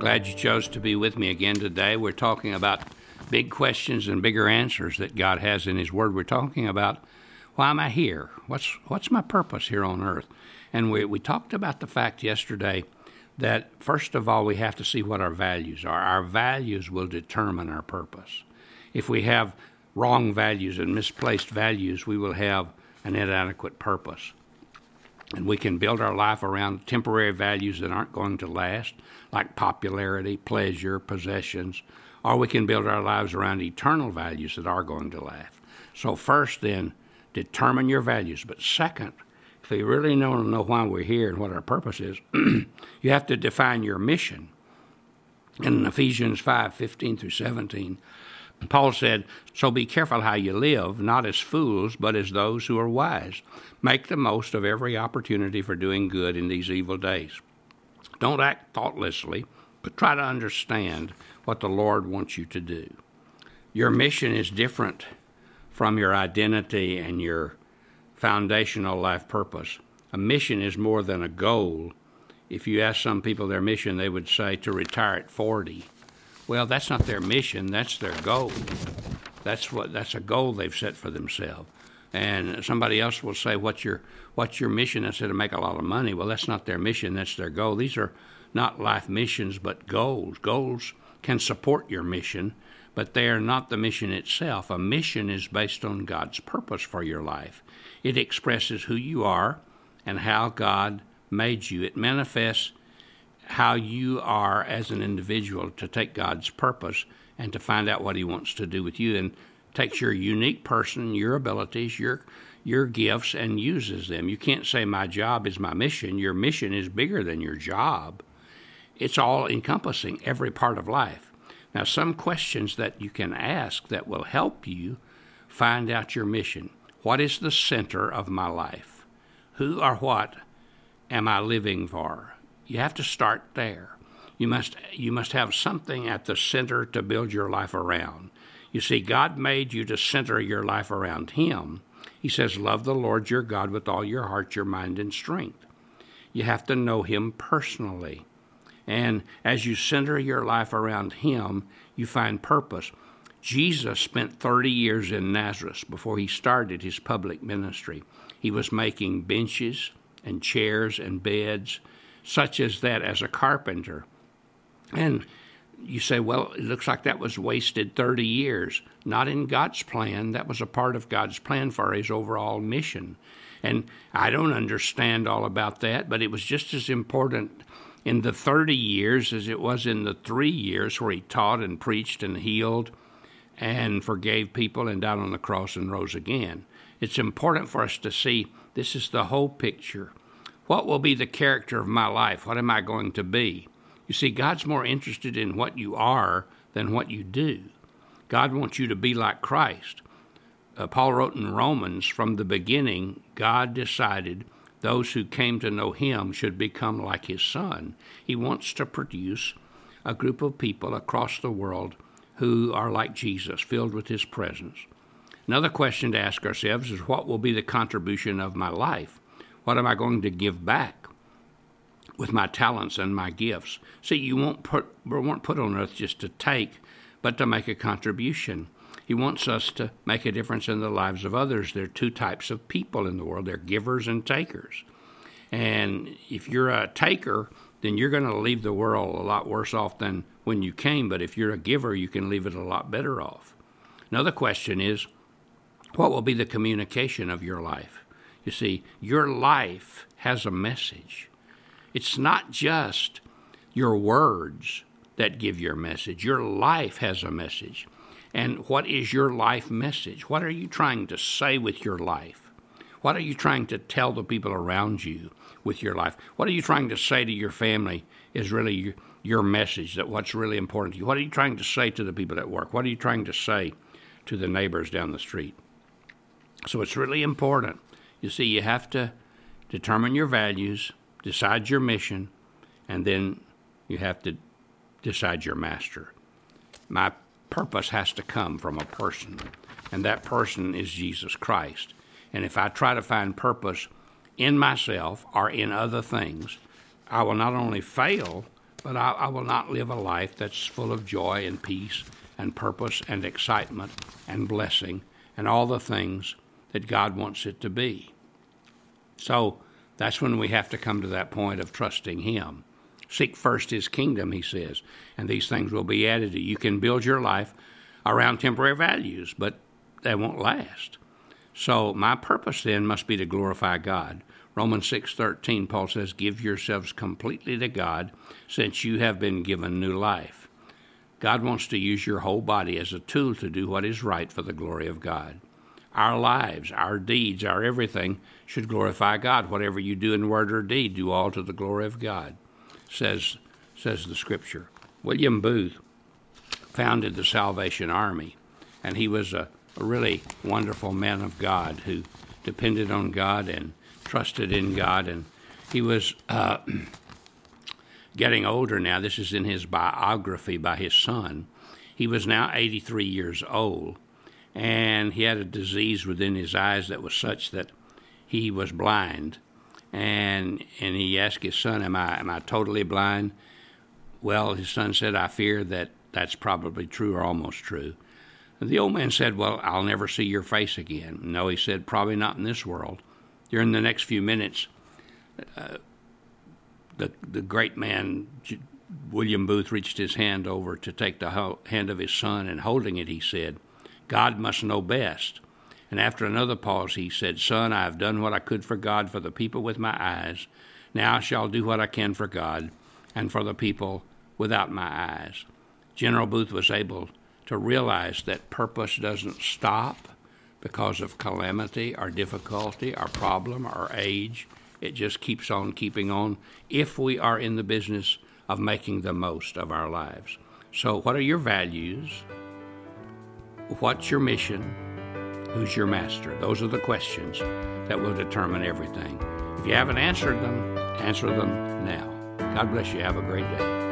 glad you chose to be with me again today. We're talking about big questions and bigger answers that God has in His Word. We're talking about why am I here? What's what's my purpose here on earth? And we we talked about the fact yesterday that first of all we have to see what our values are. Our values will determine our purpose. If we have wrong values and misplaced values, we will have an inadequate purpose. And we can build our life around temporary values that aren't going to last, like popularity, pleasure, possessions, or we can build our lives around eternal values that are going to last. So, first, then, determine your values. But second, if you really want to know why we're here and what our purpose is, you have to define your mission. In Ephesians 5 15 through 17, Paul said, So be careful how you live, not as fools, but as those who are wise. Make the most of every opportunity for doing good in these evil days. Don't act thoughtlessly, but try to understand what the Lord wants you to do. Your mission is different from your identity and your foundational life purpose. A mission is more than a goal. If you ask some people their mission, they would say to retire at 40. Well, that's not their mission, that's their goal. That's what that's a goal they've set for themselves. And somebody else will say, "What's your what's your mission?" I said, "To make a lot of money." Well, that's not their mission; that's their goal. These are not life missions, but goals. Goals can support your mission, but they are not the mission itself. A mission is based on God's purpose for your life. It expresses who you are and how God made you. It manifests how you are as an individual to take God's purpose and to find out what He wants to do with you, and takes your unique person, your abilities, your your gifts, and uses them. You can't say my job is my mission. Your mission is bigger than your job. It's all encompassing every part of life. Now, some questions that you can ask that will help you find out your mission. What is the center of my life? Who or what am I living for? You have to start there. You must, you must have something at the center to build your life around. You see, God made you to center your life around Him. He says, Love the Lord your God with all your heart, your mind, and strength. You have to know Him personally. And as you center your life around Him, you find purpose. Jesus spent 30 years in Nazareth before he started his public ministry. He was making benches and chairs and beds such as that as a carpenter. And you say, well, it looks like that was wasted 30 years. Not in God's plan. That was a part of God's plan for his overall mission. And I don't understand all about that, but it was just as important in the 30 years as it was in the three years where he taught and preached and healed and forgave people and died on the cross and rose again. It's important for us to see this is the whole picture. What will be the character of my life? What am I going to be? You see, God's more interested in what you are than what you do. God wants you to be like Christ. Uh, Paul wrote in Romans from the beginning, God decided those who came to know him should become like his son. He wants to produce a group of people across the world who are like Jesus, filled with his presence. Another question to ask ourselves is what will be the contribution of my life? What am I going to give back with my talents and my gifts? See, you won't put, weren't put on earth just to take, but to make a contribution. He wants us to make a difference in the lives of others. There are two types of people in the world they're givers and takers. And if you're a taker, then you're going to leave the world a lot worse off than when you came. But if you're a giver, you can leave it a lot better off. Another question is what will be the communication of your life? You see, your life has a message. It's not just your words that give your message, your life has a message. And what is your life message? What are you trying to say with your life? What are you trying to tell the people around you with your life? What are you trying to say to your family is really your message, that what's really important to you? What are you trying to say to the people at work? What are you trying to say to the neighbors down the street? So it's really important you see, you have to determine your values, decide your mission, and then you have to decide your master. My purpose has to come from a person, and that person is Jesus Christ. And if I try to find purpose in myself or in other things, I will not only fail, but I, I will not live a life that's full of joy and peace and purpose and excitement and blessing and all the things that God wants it to be. So that's when we have to come to that point of trusting Him. Seek first His kingdom, He says, and these things will be added to you. You can build your life around temporary values, but they won't last. So my purpose then must be to glorify God. Romans 6:13 Paul says give yourselves completely to God since you have been given new life. God wants to use your whole body as a tool to do what is right for the glory of God. Our lives, our deeds, our everything should glorify God. Whatever you do in word or deed, do all to the glory of God, says says the scripture. William Booth founded the Salvation Army, and he was a, a really wonderful man of God who depended on God and trusted in God. And he was uh, getting older now. This is in his biography by his son. He was now 83 years old, and he had a disease within his eyes that was such that he was blind. And and he asked his son, "Am I am I totally blind?" Well, his son said, "I fear that that's probably true or almost true." And the old man said, "Well, I'll never see your face again." No, he said, "Probably not in this world." During the next few minutes, uh, the the great man William Booth reached his hand over to take the hand of his son, and holding it, he said, "God must know best." And after another pause, he said, Son, I have done what I could for God for the people with my eyes. Now I shall do what I can for God and for the people without my eyes. General Booth was able to realize that purpose doesn't stop because of calamity or difficulty or problem or age. It just keeps on keeping on if we are in the business of making the most of our lives. So, what are your values? What's your mission? Who's your master? Those are the questions that will determine everything. If you haven't answered them, answer them now. God bless you. Have a great day.